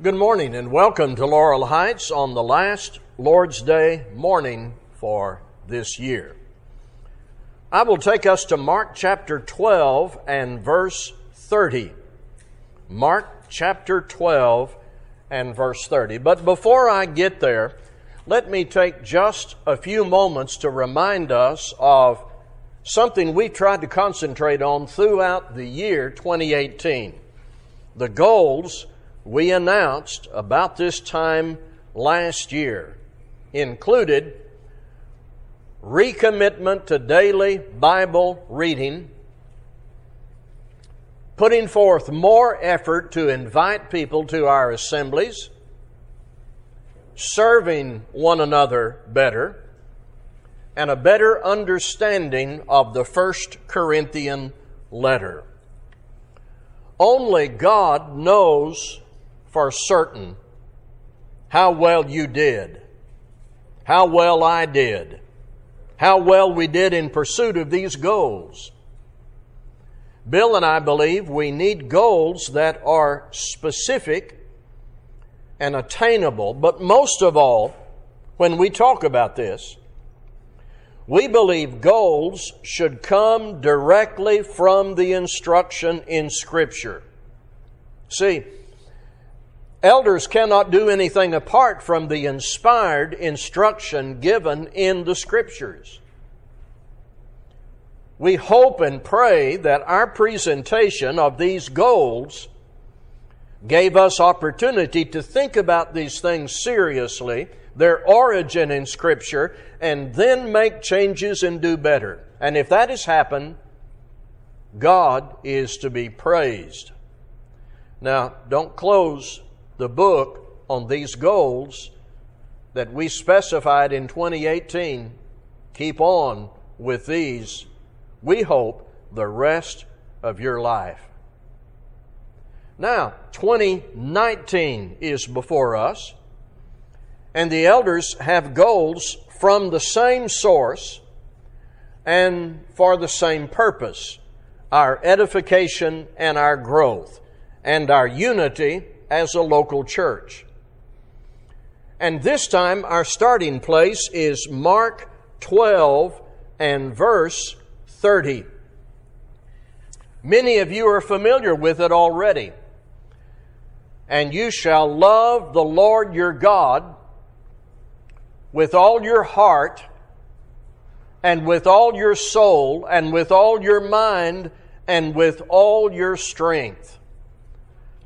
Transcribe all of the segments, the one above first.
Good morning and welcome to Laurel Heights on the last Lord's Day morning for this year. I will take us to Mark chapter 12 and verse 30. Mark chapter 12 and verse 30. But before I get there, let me take just a few moments to remind us of something we tried to concentrate on throughout the year 2018. The goals we announced about this time last year included recommitment to daily Bible reading, putting forth more effort to invite people to our assemblies, serving one another better, and a better understanding of the First Corinthian letter. Only God knows for certain how well you did, how well I did, how well we did in pursuit of these goals. Bill and I believe we need goals that are specific and attainable, but most of all, when we talk about this, we believe goals should come directly from the instruction in Scripture. See, elders cannot do anything apart from the inspired instruction given in the Scriptures. We hope and pray that our presentation of these goals gave us opportunity to think about these things seriously their origin in Scripture, and then make changes and do better. And if that has happened, God is to be praised. Now, don't close the book on these goals that we specified in 2018. Keep on with these, we hope, the rest of your life. Now, 2019 is before us and the elders have goals from the same source and for the same purpose our edification and our growth, and our unity as a local church. And this time, our starting place is Mark 12 and verse 30. Many of you are familiar with it already. And you shall love the Lord your God with all your heart and with all your soul and with all your mind and with all your strength.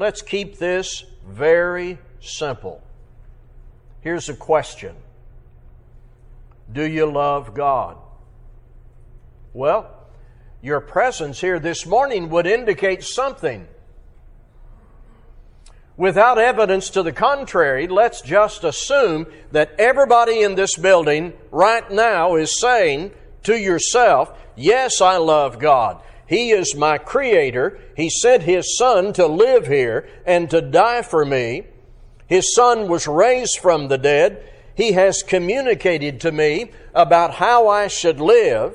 Let's keep this very simple. Here's a question Do you love God? Well, your presence here this morning would indicate something. Without evidence to the contrary, let's just assume that everybody in this building right now is saying to yourself, Yes, I love God. He is my creator. He sent His Son to live here and to die for me. His Son was raised from the dead. He has communicated to me about how I should live.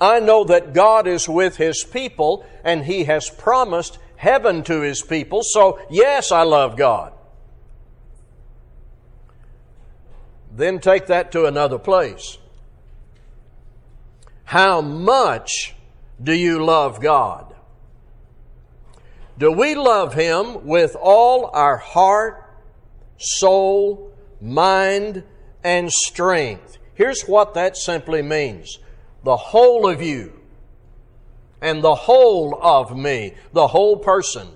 I know that God is with His people and He has promised heaven to his people. So, yes, I love God. Then take that to another place. How much do you love God? Do we love Him with all our heart, soul, mind, and strength? Here's what that simply means the whole of you and the whole of me, the whole person.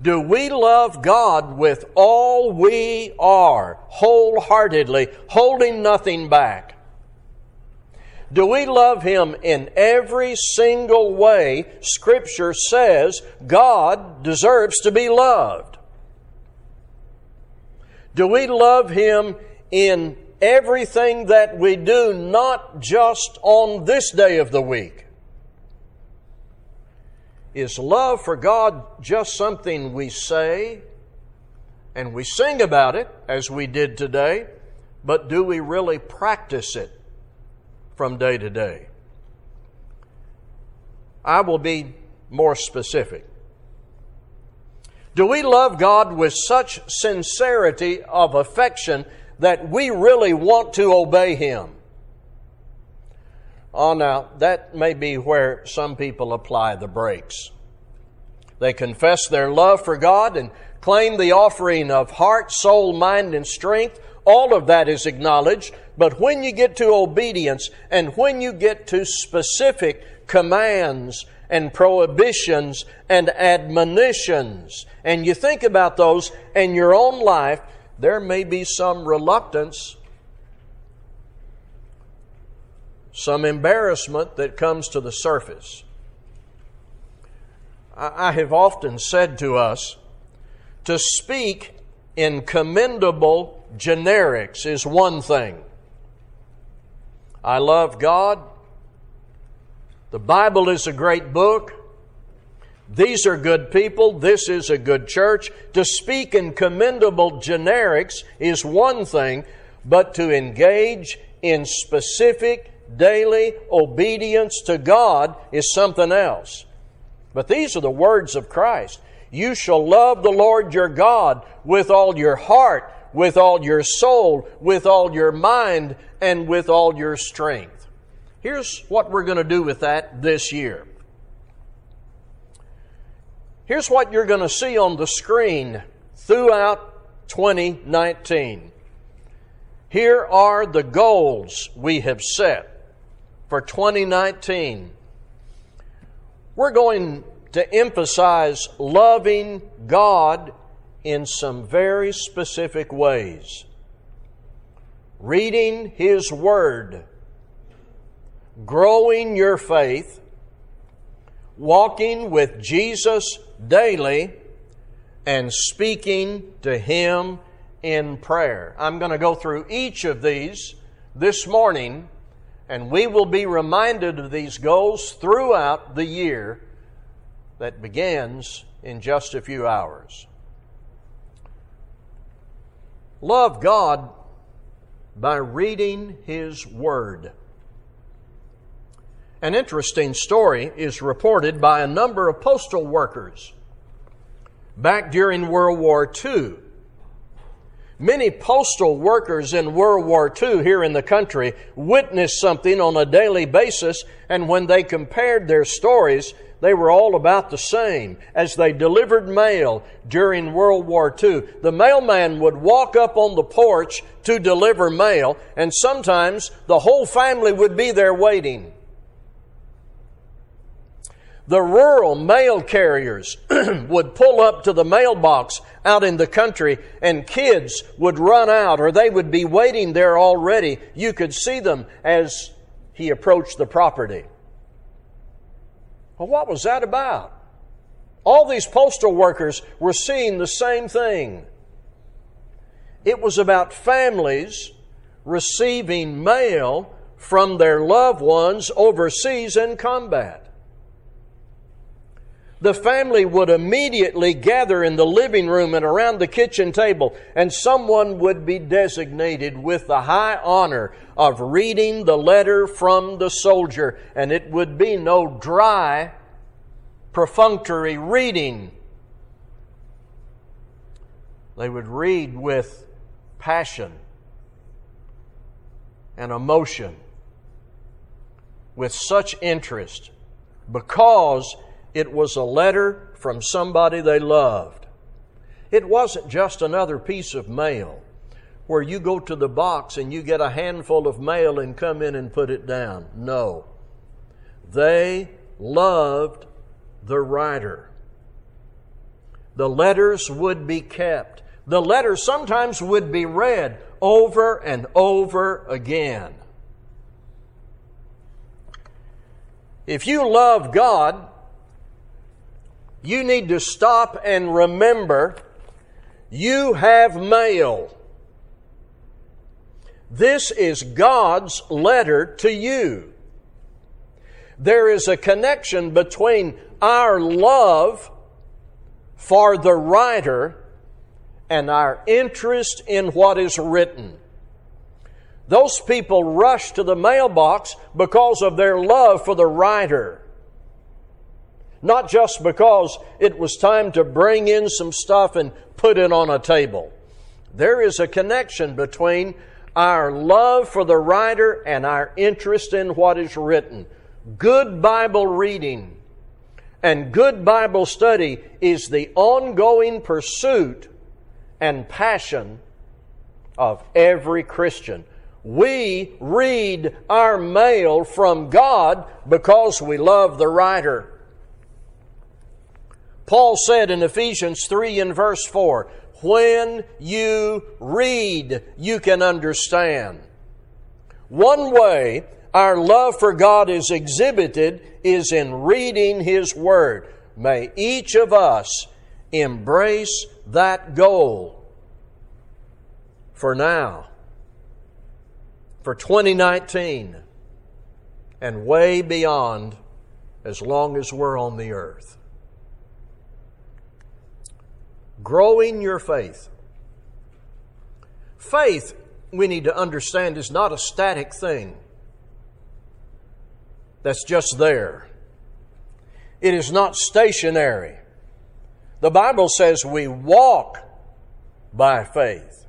Do we love God with all we are, wholeheartedly, holding nothing back? Do we love Him in every single way Scripture says God deserves to be loved? Do we love Him in everything that we do, not just on this day of the week? Is love for God just something we say and we sing about it as we did today, but do we really practice it from day to day? I will be more specific. Do we love God with such sincerity of affection that we really want to obey Him? Oh, now, that may be where some people apply the brakes. They confess their love for God and claim the offering of heart, soul, mind, and strength. All of that is acknowledged. But when you get to obedience and when you get to specific commands and prohibitions and admonitions, and you think about those in your own life, there may be some reluctance, some embarrassment that comes to the surface. I have often said to us to speak in commendable generics is one thing. I love God. The Bible is a great book. These are good people. This is a good church. To speak in commendable generics is one thing, but to engage in specific daily obedience to God is something else. But these are the words of Christ. You shall love the Lord your God with all your heart, with all your soul, with all your mind, and with all your strength. Here's what we're going to do with that this year. Here's what you're going to see on the screen throughout 2019. Here are the goals we have set for 2019 we're going to emphasize loving God in some very specific ways. Reading His Word, growing your faith, walking with Jesus daily, and speaking to Him in prayer. I'm going to go through each of these this morning and we will be reminded of these goals throughout the year that begins in just a few hours. Love God by reading His Word. An interesting story is reported by a number of postal workers back during World War II Many postal workers in World War II here in the country witnessed something on a daily basis, and when they compared their stories, they were all about the same. As they delivered mail during World War II, the mailman would walk up on the porch to deliver mail, and sometimes the whole family would be there waiting. The rural mail carriers would pull up to the mailbox out in the country and kids would run out or they would be waiting there already. You could see them as he approached the property. Well, what was that about? All these postal workers were seeing the same thing. It was about families receiving mail from their loved ones overseas in combat the family would immediately gather in the living room and around the kitchen table, and someone would be designated with the high honor of reading the letter from the soldier, and it would be no dry, perfunctory reading. They would read with passion and emotion, with such interest, because it was a letter from somebody they loved. It wasn't just another piece of mail where you go to the box and you get a handful of mail and come in and put it down. No. They loved the writer. The letters would be kept. The letters sometimes would be read over and over again. If you love God, you need to stop and remember you have mail. This is God's letter to you. There is a connection between our love for the writer and our interest in what is written. Those people rush to the mailbox because of their love for the writer not just because it was time to bring in some stuff and put it on a table. There is a connection between our love for the writer and our interest in what is written. Good Bible reading and good Bible study is the ongoing pursuit and passion of every Christian. We read our mail from God because we love the writer. Paul said in Ephesians 3 and verse 4, when you read, you can understand. One way our love for God is exhibited is in reading His Word. May each of us embrace that goal for now, for 2019, and way beyond as long as we're on the earth. Growing your faith. Faith, we need to understand, is not a static thing that's just there. It is not stationary. The Bible says we walk by faith.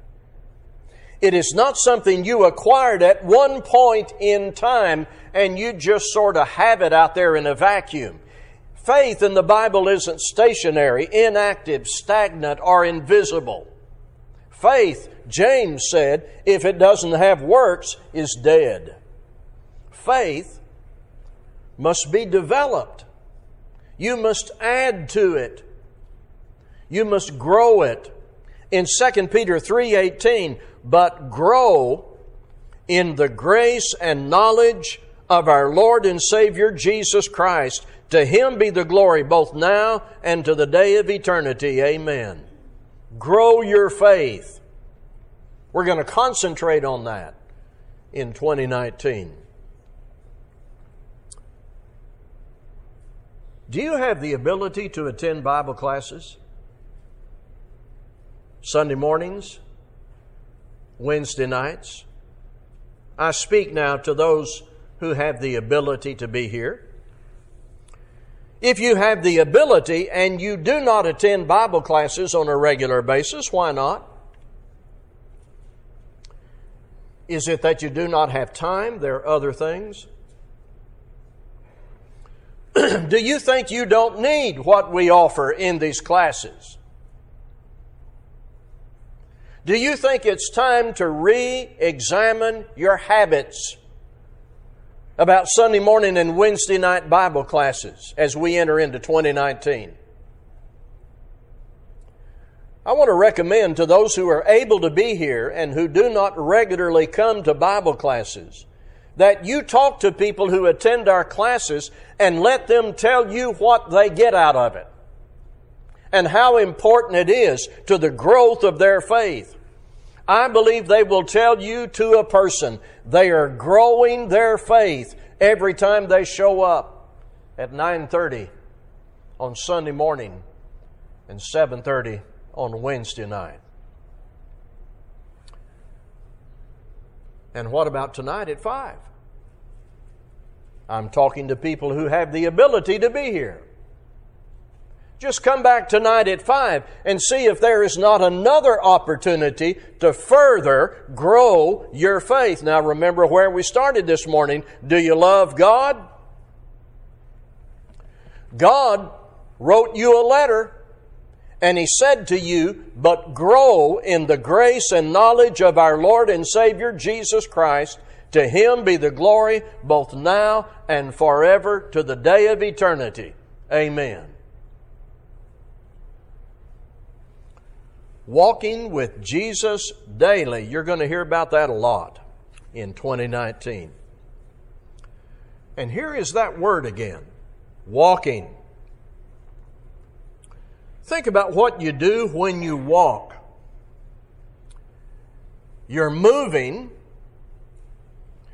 It is not something you acquired at one point in time and you just sort of have it out there in a vacuum. Faith in the Bible isn't stationary, inactive, stagnant, or invisible. Faith, James said, if it doesn't have works, is dead. Faith must be developed. You must add to it. You must grow it. In 2 Peter 3:18, but grow in the grace and knowledge of our Lord and Savior Jesus Christ. To him be the glory both now and to the day of eternity. Amen. Grow your faith. We're going to concentrate on that in 2019. Do you have the ability to attend Bible classes? Sunday mornings? Wednesday nights? I speak now to those who have the ability to be here. If you have the ability and you do not attend Bible classes on a regular basis, why not? Is it that you do not have time? There are other things. do you think you don't need what we offer in these classes? Do you think it's time to re examine your habits about Sunday morning and Wednesday night Bible classes as we enter into 2019? I want to recommend to those who are able to be here and who do not regularly come to Bible classes that you talk to people who attend our classes and let them tell you what they get out of it and how important it is to the growth of their faith. I believe they will tell you to a person they are growing their faith every time they show up at 9:30 on Sunday morning and 7:30 on Wednesday night. And what about tonight at 5? I'm talking to people who have the ability to be here. Just come back tonight at 5 and see if there is not another opportunity to further grow your faith. Now remember where we started this morning. Do you love God? God wrote you a letter and He said to you, But grow in the grace and knowledge of our Lord and Savior Jesus Christ. To Him be the glory both now and forever to the day of eternity. Amen. Walking with Jesus daily. You're going to hear about that a lot in 2019. And here is that word again walking. Think about what you do when you walk. You're moving,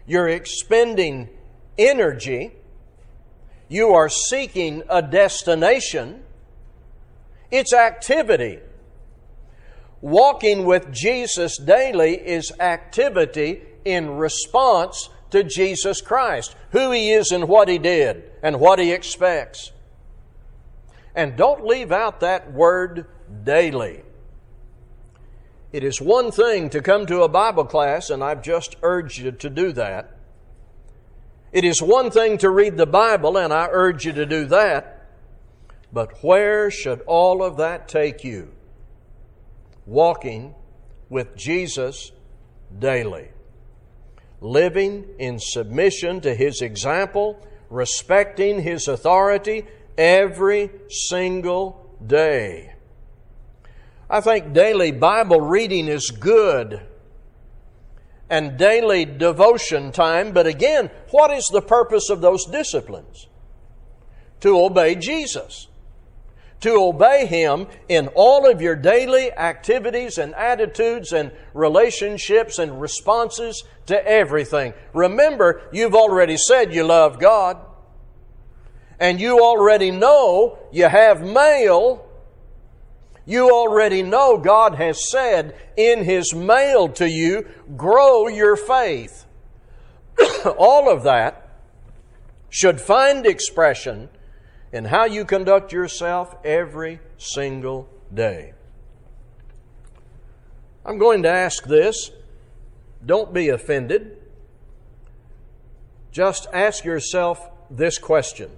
you're expending energy, you are seeking a destination, it's activity. Walking with Jesus daily is activity in response to Jesus Christ, who He is and what He did, and what He expects. And don't leave out that word daily. It is one thing to come to a Bible class, and I've just urged you to do that. It is one thing to read the Bible, and I urge you to do that. But where should all of that take you? Walking with Jesus daily. Living in submission to His example, respecting His authority every single day. I think daily Bible reading is good and daily devotion time, but again, what is the purpose of those disciplines? To obey Jesus. To obey Him in all of your daily activities and attitudes and relationships and responses to everything. Remember, you've already said you love God. And you already know you have mail you already know God has said in His mail to you, grow your faith. All of that should find expression in how you conduct yourself every single day. I'm going to ask this. Don't be offended. Just ask yourself this question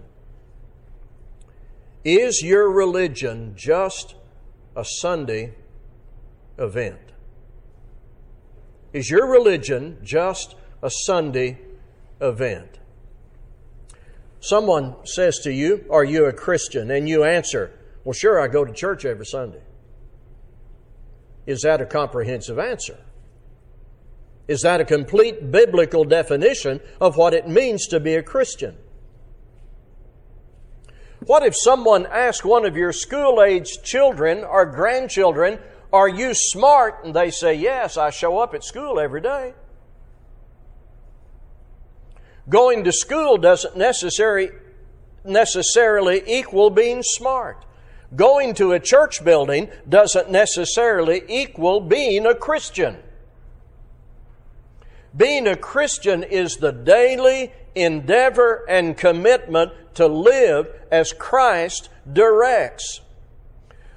Is your religion just a Sunday event? Is your religion just a Sunday event? Someone says to you, Are you a Christian? And you answer, Well, sure, I go to church every Sunday. Is that a comprehensive answer? Is that a complete biblical definition of what it means to be a Christian? What if someone asked one of your school aged children or grandchildren, Are you smart? And they say, Yes, I show up at school every day. Going to school doesn't necessarily, necessarily equal being smart. Going to a church building doesn't necessarily equal being a Christian. Being a Christian is the daily endeavor and commitment to live as Christ directs.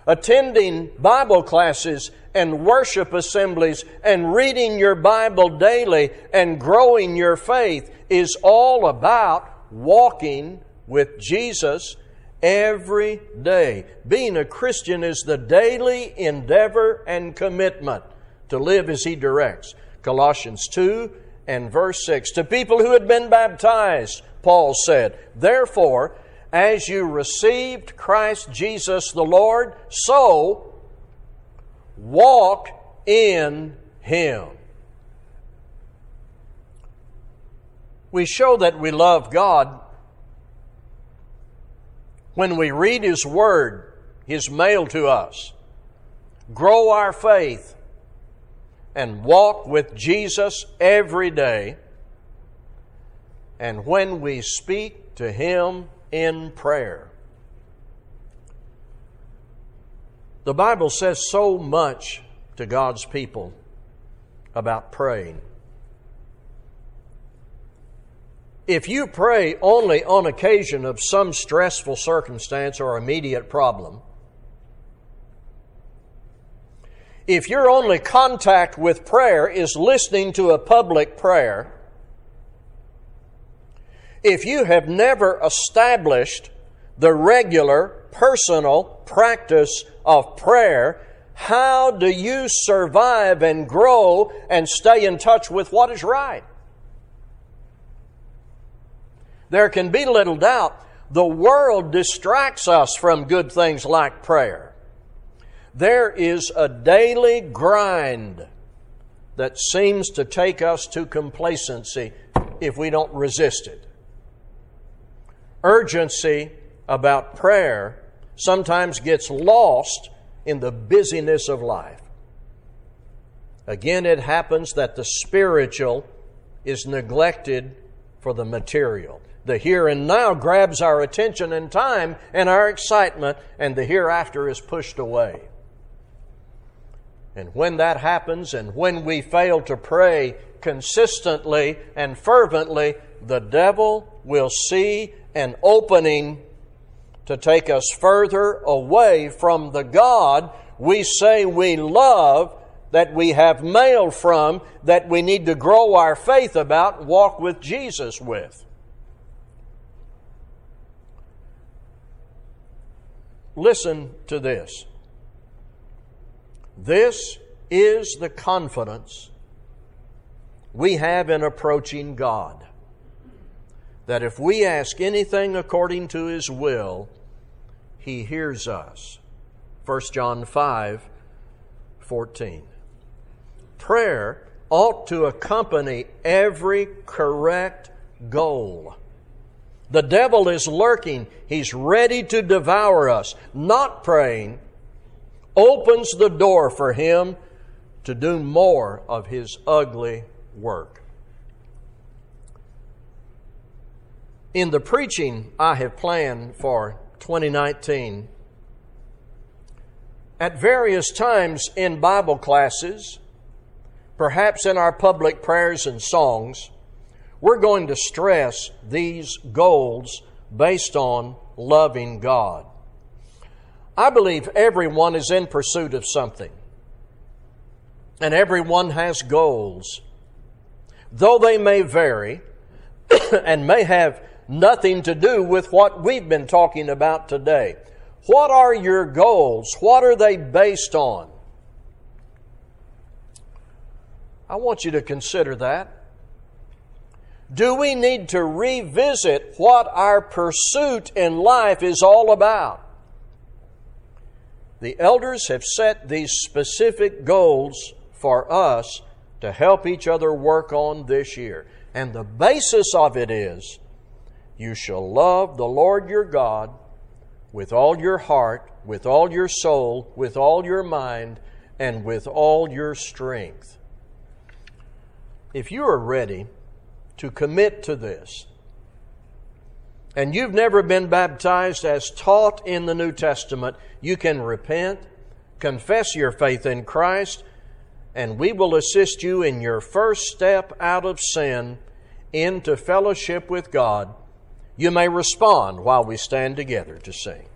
Attending Bible classes and worship assemblies and reading your Bible daily and growing your faith is all about walking with Jesus every day. Being a Christian is the daily endeavor and commitment to live as He directs. Colossians 2 and verse 6. To people who had been baptized, Paul said, Therefore, as you received Christ Jesus the Lord, so walk in Him. We show that we love God when we read His Word, His mail to us, grow our faith, and walk with Jesus every day. And when we speak to Him in prayer. The Bible says so much to God's people about praying. If you pray only on occasion of some stressful circumstance or immediate problem, if your only contact with prayer is listening to a public prayer, if you have never established the regular personal practice of prayer, how do you survive and grow and stay in touch with what is right? There can be little doubt the world distracts us from good things like prayer. There is a daily grind that seems to take us to complacency if we don't resist it. Urgency about prayer sometimes gets lost in the busyness of life. Again, it happens that the spiritual is neglected for the material. The here and now grabs our attention and time and our excitement, and the hereafter is pushed away. And when that happens, and when we fail to pray consistently and fervently, the devil will see an opening to take us further away from the God we say we love, that we have mail from, that we need to grow our faith about, walk with Jesus with. Listen to this. This is the confidence we have in approaching God. That if we ask anything according to His will, He hears us. 1 John 5 14. Prayer ought to accompany every correct goal. The devil is lurking. He's ready to devour us. Not praying opens the door for him to do more of his ugly work. In the preaching I have planned for 2019, at various times in Bible classes, perhaps in our public prayers and songs, we're going to stress these goals based on loving God. I believe everyone is in pursuit of something, and everyone has goals. Though they may vary and may have nothing to do with what we've been talking about today. What are your goals? What are they based on? I want you to consider that. Do we need to revisit what our pursuit in life is all about? The elders have set these specific goals for us to help each other work on this year. And the basis of it is you shall love the Lord your God with all your heart, with all your soul, with all your mind, and with all your strength. If you are ready to commit to this, and you've never been baptized as taught in the New Testament, you can repent, confess your faith in Christ, and we will assist you in your first step out of sin into fellowship with God. You may respond while we stand together to sing.